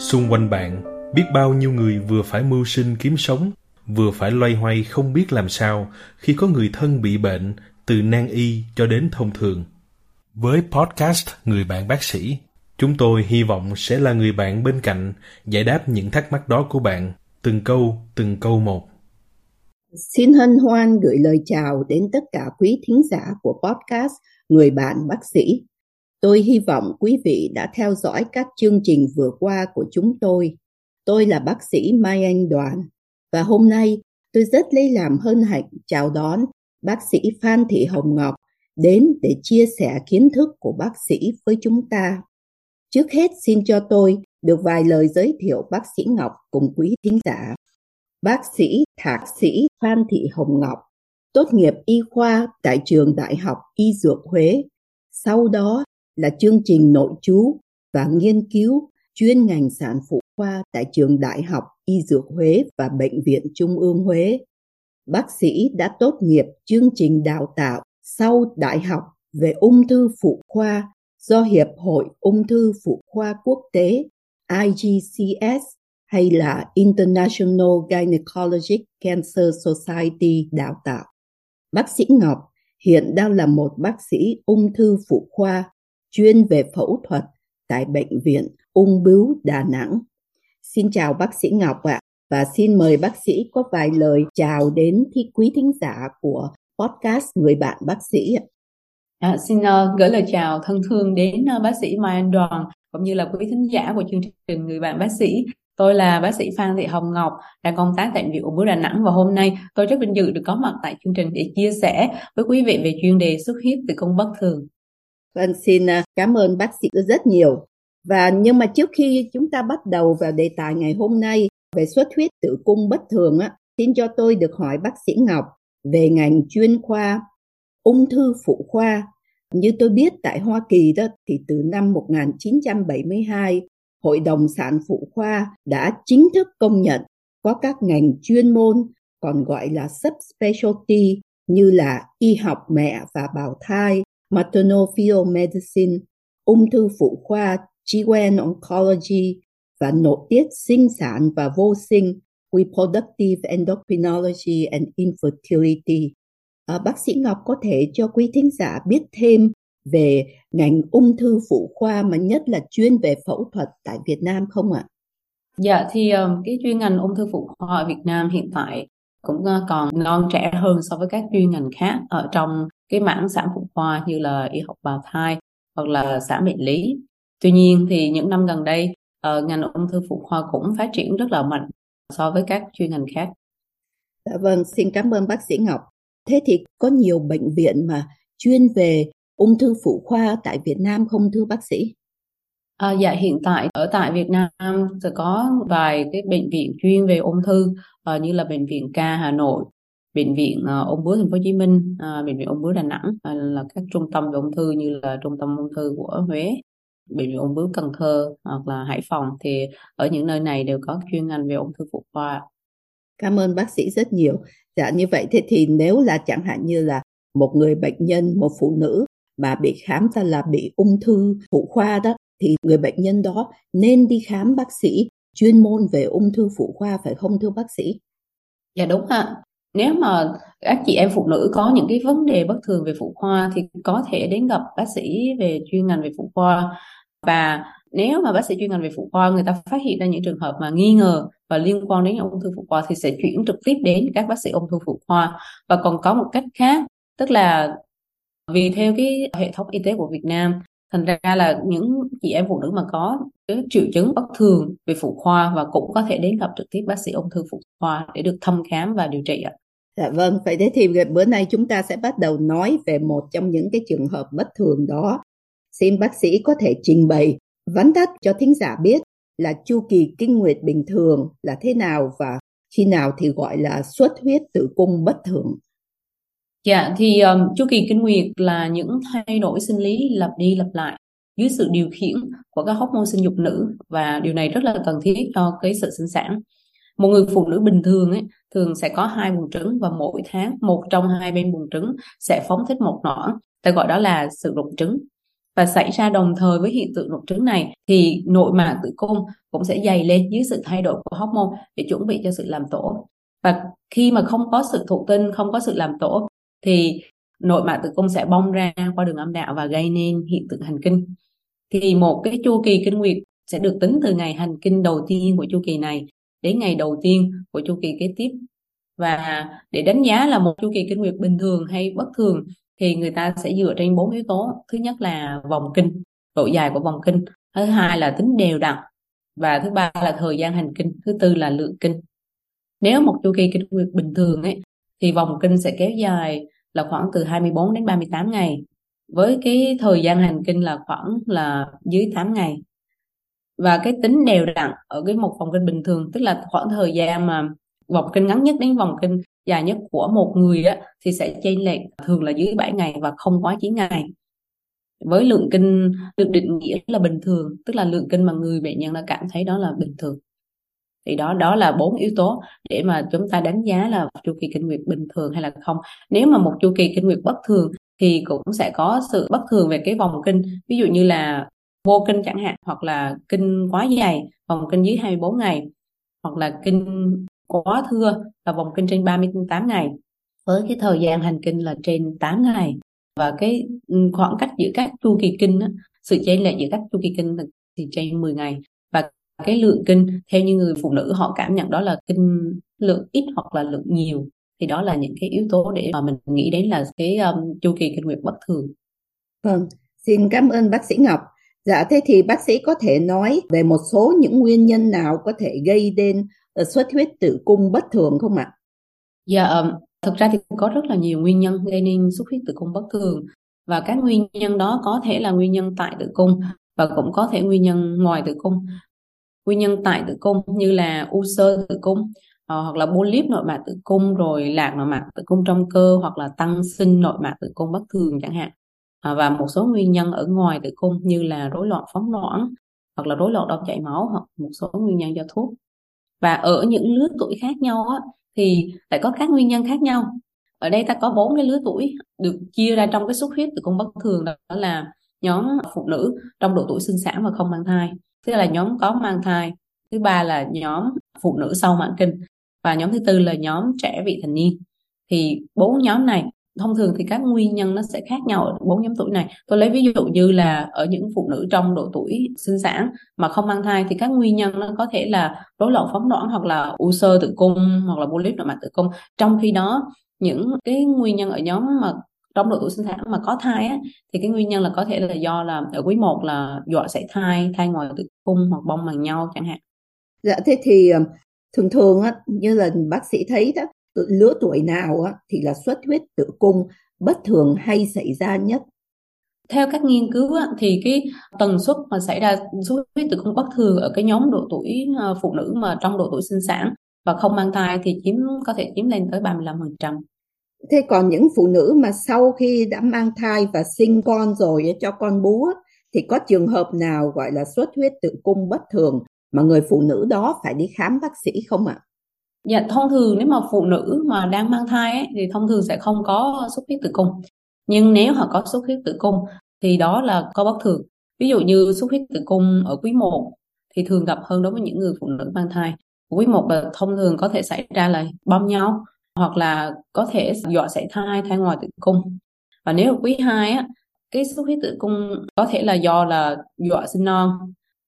Xung quanh bạn, biết bao nhiêu người vừa phải mưu sinh kiếm sống, vừa phải loay hoay không biết làm sao khi có người thân bị bệnh, từ nan y cho đến thông thường. Với podcast Người bạn bác sĩ, chúng tôi hy vọng sẽ là người bạn bên cạnh giải đáp những thắc mắc đó của bạn, từng câu, từng câu một. Xin hân hoan gửi lời chào đến tất cả quý thính giả của podcast Người bạn bác sĩ. Tôi hy vọng quý vị đã theo dõi các chương trình vừa qua của chúng tôi. Tôi là bác sĩ Mai Anh Đoàn, và hôm nay tôi rất lấy làm hân hạnh chào đón bác sĩ Phan Thị Hồng Ngọc đến để chia sẻ kiến thức của bác sĩ với chúng ta. Trước hết, xin cho tôi được vài lời giới thiệu bác sĩ Ngọc cùng quý thính giả. Bác sĩ Thạc sĩ Phan Thị Hồng Ngọc, tốt nghiệp y khoa tại trường Đại học Y Dược Huế. Sau đó là chương trình nội trú và nghiên cứu chuyên ngành sản phụ khoa tại trường Đại học Y Dược Huế và Bệnh viện Trung ương Huế. Bác sĩ đã tốt nghiệp chương trình đào tạo sau đại học về ung thư phụ khoa do Hiệp hội Ung thư Phụ khoa Quốc tế IGCS hay là International Gynecologic Cancer Society đào tạo. Bác sĩ Ngọc hiện đang là một bác sĩ ung thư phụ khoa chuyên về phẫu thuật tại Bệnh viện Ung bướu Đà Nẵng. Xin chào bác sĩ Ngọc ạ và xin mời bác sĩ có vài lời chào đến thi quý thính giả của podcast Người bạn bác sĩ ạ. À, xin uh, gửi lời chào thân thương đến uh, bác sĩ Mai Anh Đoàn cũng như là quý thính giả của chương trình Người bạn bác sĩ. Tôi là bác sĩ Phan Thị Hồng Ngọc, đang công tác tại Viện Ung bướu Đà Nẵng và hôm nay tôi rất vinh dự được có mặt tại chương trình để chia sẻ với quý vị về chuyên đề xuất huyết tử cung bất thường. Vâng, xin à, cảm ơn bác sĩ rất nhiều. Và nhưng mà trước khi chúng ta bắt đầu vào đề tài ngày hôm nay về xuất huyết tử cung bất thường á, xin cho tôi được hỏi bác sĩ Ngọc về ngành chuyên khoa ung thư phụ khoa. Như tôi biết tại Hoa Kỳ đó thì từ năm 1972 Hội đồng sản phụ khoa đã chính thức công nhận có các ngành chuyên môn còn gọi là subspecialty như là y học mẹ và bào thai, maternal medicine, ung thư phụ khoa, GYN oncology và nội tiết sinh sản và vô sinh, reproductive endocrinology and infertility. À, bác sĩ Ngọc có thể cho quý thính giả biết thêm về ngành ung thư phụ khoa mà nhất là chuyên về phẫu thuật tại Việt Nam không ạ? Dạ thì ờ, cái chuyên ngành ung thư phụ khoa ở Việt Nam hiện tại cũng ờ, còn non trẻ hơn so với các chuyên ngành khác ở trong cái mảng sản phụ khoa như là y học bào thai hoặc là sản bệnh lý. Tuy nhiên thì những năm gần đây uh, ngành ung thư phụ khoa cũng phát triển rất là mạnh so với các chuyên ngành khác. Dạ vâng, xin cảm ơn bác sĩ Ngọc. Thế thì có nhiều bệnh viện mà chuyên về ung thư phụ khoa tại Việt Nam không thưa bác sĩ? À, dạ hiện tại ở tại Việt Nam sẽ có vài cái bệnh viện chuyên về ung thư uh, như là bệnh viện K Hà Nội, bệnh viện uh, ung bướu Thành phố Hồ Chí Minh, uh, bệnh viện ung bướu Đà Nẵng uh, là các trung tâm về ung thư như là trung tâm ung thư của Huế, bệnh viện ung bướu Cần Thơ hoặc là Hải Phòng thì ở những nơi này đều có chuyên ngành về ung thư phụ khoa. Cảm ơn bác sĩ rất nhiều. Dạ như vậy thế thì nếu là chẳng hạn như là một người bệnh nhân, một phụ nữ mà bị khám ra là bị ung thư phụ khoa đó thì người bệnh nhân đó nên đi khám bác sĩ chuyên môn về ung thư phụ khoa phải không thưa bác sĩ? Dạ đúng ạ. Nếu mà các chị em phụ nữ có những cái vấn đề bất thường về phụ khoa thì có thể đến gặp bác sĩ về chuyên ngành về phụ khoa và nếu mà bác sĩ chuyên ngành về phụ khoa, người ta phát hiện ra những trường hợp mà nghi ngờ và liên quan đến ung thư phụ khoa thì sẽ chuyển trực tiếp đến các bác sĩ ung thư phụ khoa và còn có một cách khác, tức là vì theo cái hệ thống y tế của Việt Nam, thành ra là những chị em phụ nữ mà có cái triệu chứng bất thường về phụ khoa và cũng có thể đến gặp trực tiếp bác sĩ ung thư phụ khoa để được thăm khám và điều trị ạ. Dạ vâng, vậy thế thì bữa nay chúng ta sẽ bắt đầu nói về một trong những cái trường hợp bất thường đó. Xin bác sĩ có thể trình bày vắn tắt cho thính giả biết là chu kỳ kinh nguyệt bình thường là thế nào và khi nào thì gọi là xuất huyết tử cung bất thường. Dạ thì um, chu kỳ kinh nguyệt là những thay đổi sinh lý lặp đi lặp lại dưới sự điều khiển của các hormone sinh dục nữ và điều này rất là cần thiết cho cái sự sinh sản. Một người phụ nữ bình thường ấy thường sẽ có hai buồng trứng và mỗi tháng một trong hai bên buồng trứng sẽ phóng thích một nỏ, ta gọi đó là sự rụng trứng. và xảy ra đồng thời với hiện tượng rụng trứng này thì nội mạc tử cung cũng sẽ dày lên dưới sự thay đổi của hormone để chuẩn bị cho sự làm tổ và khi mà không có sự thụ tinh không có sự làm tổ thì nội mạc tử cung sẽ bong ra qua đường âm đạo và gây nên hiện tượng hành kinh thì một cái chu kỳ kinh nguyệt sẽ được tính từ ngày hành kinh đầu tiên của chu kỳ này đến ngày đầu tiên của chu kỳ kế tiếp. Và để đánh giá là một chu kỳ kinh nguyệt bình thường hay bất thường, thì người ta sẽ dựa trên bốn yếu tố. Thứ nhất là vòng kinh, độ dài của vòng kinh. Thứ hai là tính đều đặn. Và thứ ba là thời gian hành kinh. Thứ tư là lượng kinh. Nếu một chu kỳ kinh nguyệt bình thường ấy, thì vòng kinh sẽ kéo dài là khoảng từ 24 đến 38 ngày, với cái thời gian hành kinh là khoảng là dưới 8 ngày và cái tính đều đặn ở cái một vòng kinh bình thường tức là khoảng thời gian mà vòng kinh ngắn nhất đến vòng kinh dài nhất của một người á, thì sẽ chênh lệch thường là dưới 7 ngày và không quá 9 ngày. Với lượng kinh được định nghĩa là bình thường tức là lượng kinh mà người bệnh nhân đã cảm thấy đó là bình thường. Thì đó đó là bốn yếu tố để mà chúng ta đánh giá là chu kỳ kinh nguyệt bình thường hay là không. Nếu mà một chu kỳ kinh nguyệt bất thường thì cũng sẽ có sự bất thường về cái vòng kinh ví dụ như là vô kinh chẳng hạn hoặc là kinh quá dài vòng kinh dưới 24 ngày hoặc là kinh quá thưa là vòng kinh trên 38 ngày với cái thời gian hành kinh là trên 8 ngày và cái ừ, khoảng cách giữa các chu kỳ kinh sự chênh lệch giữa các chu kỳ kinh thì trên 10 ngày và cái lượng kinh theo như người phụ nữ họ cảm nhận đó là kinh lượng ít hoặc là lượng nhiều thì đó là những cái yếu tố để mà mình nghĩ đến là cái um, chu kỳ kinh nguyệt bất thường. Vâng, xin cảm ơn bác sĩ Ngọc. Dạ thế thì bác sĩ có thể nói về một số những nguyên nhân nào có thể gây đến xuất ờ, huyết tử cung bất thường không ạ? Dạ, ờ, thực ra thì có rất là nhiều nguyên nhân gây nên xuất huyết tử cung bất thường và các nguyên nhân đó có thể là nguyên nhân tại tử cung và cũng có thể nguyên nhân ngoài tử cung. Nguyên nhân tại tử cung như là u sơ tử cung ờ, hoặc là polyp nội mạc tử cung rồi lạc nội mạc tử cung trong cơ hoặc là tăng sinh nội mạc tử cung bất thường chẳng hạn À, và một số nguyên nhân ở ngoài tử cung như là rối loạn phóng loãng hoặc là rối loạn đông chảy máu hoặc một số nguyên nhân do thuốc. Và ở những lứa tuổi khác nhau á, thì lại có các nguyên nhân khác nhau. Ở đây ta có bốn cái lứa tuổi được chia ra trong cái xuất huyết tử cung bất thường đó là nhóm phụ nữ trong độ tuổi sinh sản và không mang thai. Tức là nhóm có mang thai thứ ba là nhóm phụ nữ sau mãn kinh và nhóm thứ tư là nhóm trẻ vị thành niên. Thì bốn nhóm này thông thường thì các nguyên nhân nó sẽ khác nhau ở bốn nhóm tuổi này. Tôi lấy ví dụ như là ở những phụ nữ trong độ tuổi sinh sản mà không mang thai thì các nguyên nhân nó có thể là rối loạn phóng loãng hoặc là u sơ tử cung hoặc là polyp nội mạc tử cung. Trong khi đó những cái nguyên nhân ở nhóm mà trong độ tuổi sinh sản mà có thai á, thì cái nguyên nhân là có thể là do là ở quý một là dọa sảy thai thai ngoài tử cung hoặc bong bằng nhau chẳng hạn. Dạ thế thì ờ, thường thường á, như là bác sĩ thấy đó lứa tuổi nào á, thì là xuất huyết tử cung bất thường hay xảy ra nhất theo các nghiên cứu á, thì cái tần suất mà xảy ra xuất huyết tử cung bất thường ở cái nhóm độ tuổi ờ, phụ nữ mà trong độ tuổi sinh sản và không mang thai thì chiếm có thể chiếm lên tới 35%. Thế còn những phụ nữ mà sau khi đã mang thai và sinh con rồi cho con bú thì có trường hợp nào gọi là xuất huyết tử cung bất thường mà người phụ nữ đó phải đi khám bác sĩ không ạ? À? Dạ thông thường nếu mà phụ nữ mà đang mang thai ấy, thì thông thường sẽ không có xuất huyết tử cung. Nhưng nếu họ có xuất huyết tử cung thì đó là có bất thường. Ví dụ như xuất huyết tử cung ở quý 1 thì thường gặp hơn đối với những người phụ nữ mang thai. Quý 1 là thông thường có thể xảy ra là bong nhau hoặc là có thể dọa sảy thai thai ngoài tử cung. Và nếu ở quý 2 á, cái xuất huyết tử cung có thể là do là dọa sinh non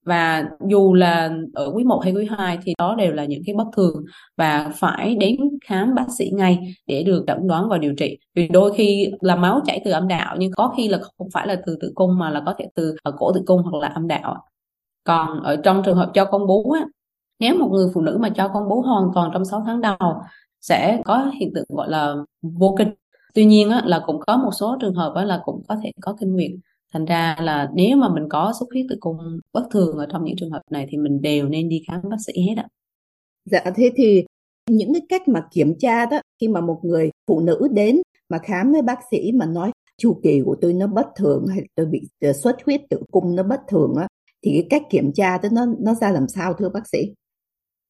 và dù là ở quý 1 hay quý 2 thì đó đều là những cái bất thường và phải đến khám bác sĩ ngay để được chẩn đoán và điều trị. Vì đôi khi là máu chảy từ âm đạo nhưng có khi là không phải là từ tử cung mà là có thể từ ở cổ tử cung hoặc là âm đạo còn ở trong trường hợp cho con bú á nếu một người phụ nữ mà cho con bú hoàn toàn trong 6 tháng đầu sẽ có hiện tượng gọi là vô kinh tuy nhiên á, là cũng có một số trường hợp á, là cũng có thể có kinh nguyệt thành ra là nếu mà mình có xuất huyết tử cung bất thường ở trong những trường hợp này thì mình đều nên đi khám bác sĩ hết ạ. Dạ thế thì những cái cách mà kiểm tra đó khi mà một người phụ nữ đến mà khám với bác sĩ mà nói chu kỳ của tôi nó bất thường hay tôi bị ờ, xuất huyết tử cung nó bất thường á thì cái cách kiểm tra đó nó nó ra làm sao thưa bác sĩ?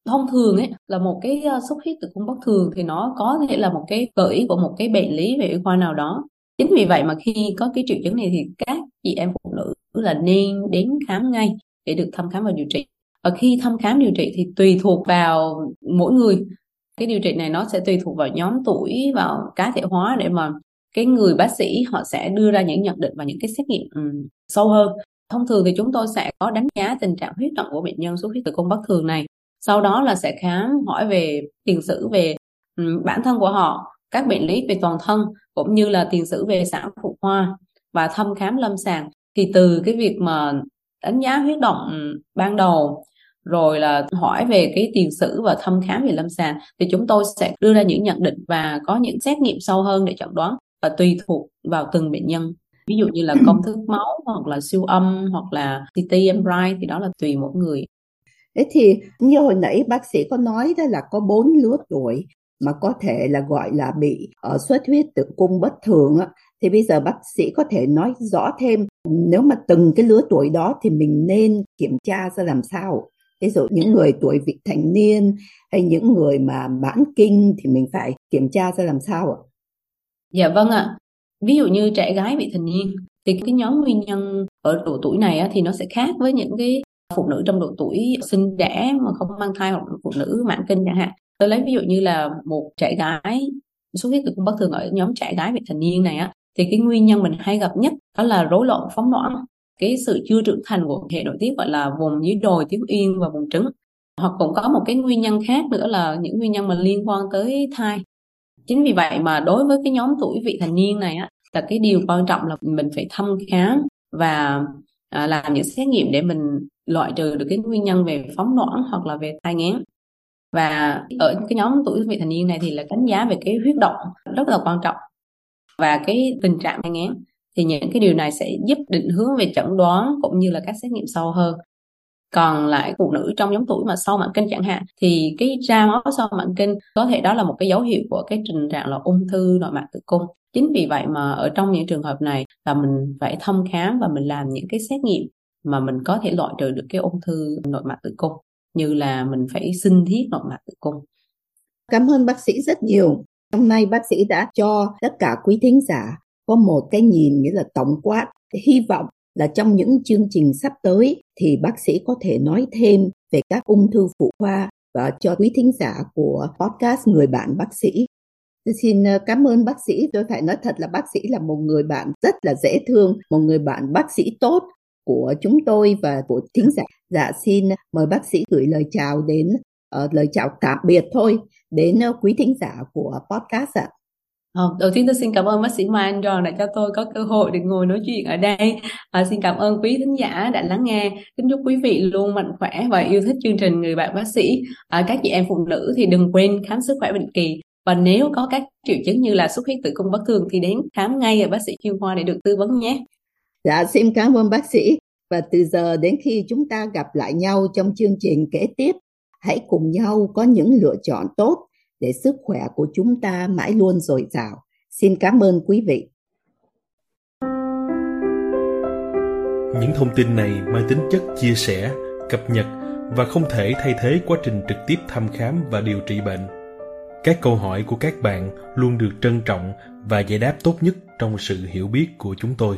Thông thường ấy là một cái ờ, xuất huyết tử cung bất thường thì nó có thể là một cái gợi ý của một cái bệnh lý về y khoa nào đó. Chính vì vậy mà khi có cái triệu chứng này thì các chị em phụ nữ là nên đến khám ngay để được thăm khám và điều trị. Và khi thăm khám điều trị thì tùy thuộc vào mỗi người. Cái điều trị này nó sẽ tùy thuộc vào nhóm tuổi vào cá thể hóa để mà cái người bác sĩ họ sẽ đưa ra những nhận định và những cái xét nghiệm um, sâu hơn. Thông thường thì chúng tôi sẽ có đánh giá tình trạng huyết động của bệnh nhân xuất huyết tử cung bất thường này. Sau đó là sẽ khám hỏi về tiền sử về um, bản thân của họ các bệnh lý về toàn thân cũng như là tiền sử về sản phụ khoa và thăm khám lâm sàng. Thì từ cái việc mà đánh giá huyết động ban đầu rồi là hỏi về cái tiền sử và thăm khám về lâm sàng thì chúng tôi sẽ đưa ra những nhận định và có những xét nghiệm sâu hơn để chẩn đoán và tùy thuộc vào từng bệnh nhân. Ví dụ như là công thức máu hoặc là siêu âm hoặc là CT MRI thì đó là tùy mỗi người. Thế thì như hồi nãy bác sĩ có nói đó là có bốn lứa tuổi mà có thể là gọi là bị uh, xuất huyết tử cung bất thường á, thì bây giờ bác sĩ có thể nói rõ thêm nếu mà từng cái lứa tuổi đó thì mình nên kiểm tra ra làm sao? Ví dụ những người tuổi vị thành niên hay những người mà mãn kinh thì mình phải kiểm tra ra làm sao ạ? Dạ vâng ạ. Ví dụ như trẻ gái vị thành niên thì cái nhóm nguyên nhân ở độ tuổi này á, thì nó sẽ khác với những cái phụ nữ trong độ tuổi sinh đẻ mà không mang thai hoặc phụ nữ mãn kinh chẳng hạn. Tôi lấy ví dụ như là một trẻ gái xuất huyết tử cung bất thường ở nhóm trẻ gái vị thành niên này á thì cái nguyên nhân mình hay gặp nhất đó là rối loạn phóng loãng. Cái sự chưa trưởng thành của hệ nội tiết gọi là vùng dưới đồi tuyến yên và vùng trứng. Hoặc cũng có một cái nguyên nhân khác nữa là những nguyên nhân mà liên quan tới thai. Chính vì vậy mà đối với cái nhóm tuổi vị thành niên này á là cái điều quan trọng là mình phải thăm khám và à, làm những xét nghiệm để mình loại trừ được cái nguyên nhân về phóng loãng hoặc là về thai nghén. Và ở cái nhóm tuổi vị thành niên này thì là đánh giá về cái huyết động rất là quan trọng và cái tình trạng thai nghén thì những cái điều này sẽ giúp định hướng về chẩn đoán cũng như là các xét nghiệm sâu hơn. Còn lại phụ nữ trong nhóm tuổi mà sau mãn kinh chẳng hạn, thì cái ra máu sau mãn kinh có thể đó là một cái dấu hiệu của cái tình trạng là ung thư nội mạc tử cung. Chính vì vậy mà ở trong những trường hợp này là mình phải thăm khám và mình làm những cái xét nghiệm mà mình có thể loại trừ được cái ung thư nội mạc tử cung, như là mình phải sinh thiết nội mạc tử cung. Cảm ơn bác sĩ rất nhiều hôm nay bác sĩ đã cho tất cả quý thính giả có một cái nhìn nghĩa là tổng quát hy vọng là trong những chương trình sắp tới thì bác sĩ có thể nói thêm về các ung thư phụ khoa và cho quý thính giả của podcast người bạn bác sĩ Tôi xin ờ, cảm ơn bác sĩ. Tôi phải nói thật là bác sĩ là một người bạn rất là dễ thương, một người bạn bác sĩ tốt của chúng tôi và của thính giả. Dạ xin mời bác sĩ gửi lời chào đến uh, lời chào tạm biệt thôi đến uh, quý thính giả của podcast ạ. Ờ, đầu tiên tôi xin cảm ơn bác sĩ Mai Anh Tròn đã cho tôi có cơ hội được ngồi nói chuyện ở đây. À, xin cảm ơn quý thính giả đã lắng nghe. Kính chúc quý vị luôn mạnh khỏe và yêu thích chương trình Người bạn bác sĩ. À, các chị em phụ nữ thì đừng quên khám sức khỏe định kỳ. Và nếu có các triệu chứng như là xuất huyết tử cung bất thường thì đến khám ngay ở bác sĩ chuyên khoa để được tư vấn nhé. Dạ, xin cảm ơn bác sĩ. Và từ giờ đến khi chúng ta gặp lại nhau trong chương trình kế tiếp, hãy cùng nhau có những lựa chọn tốt để sức khỏe của chúng ta mãi luôn dồi dào. Xin cảm ơn quý vị. Những thông tin này mang tính chất chia sẻ, cập nhật và không thể thay thế quá trình trực tiếp thăm khám và điều trị bệnh. Các câu hỏi của các bạn luôn được trân trọng và giải đáp tốt nhất trong sự hiểu biết của chúng tôi.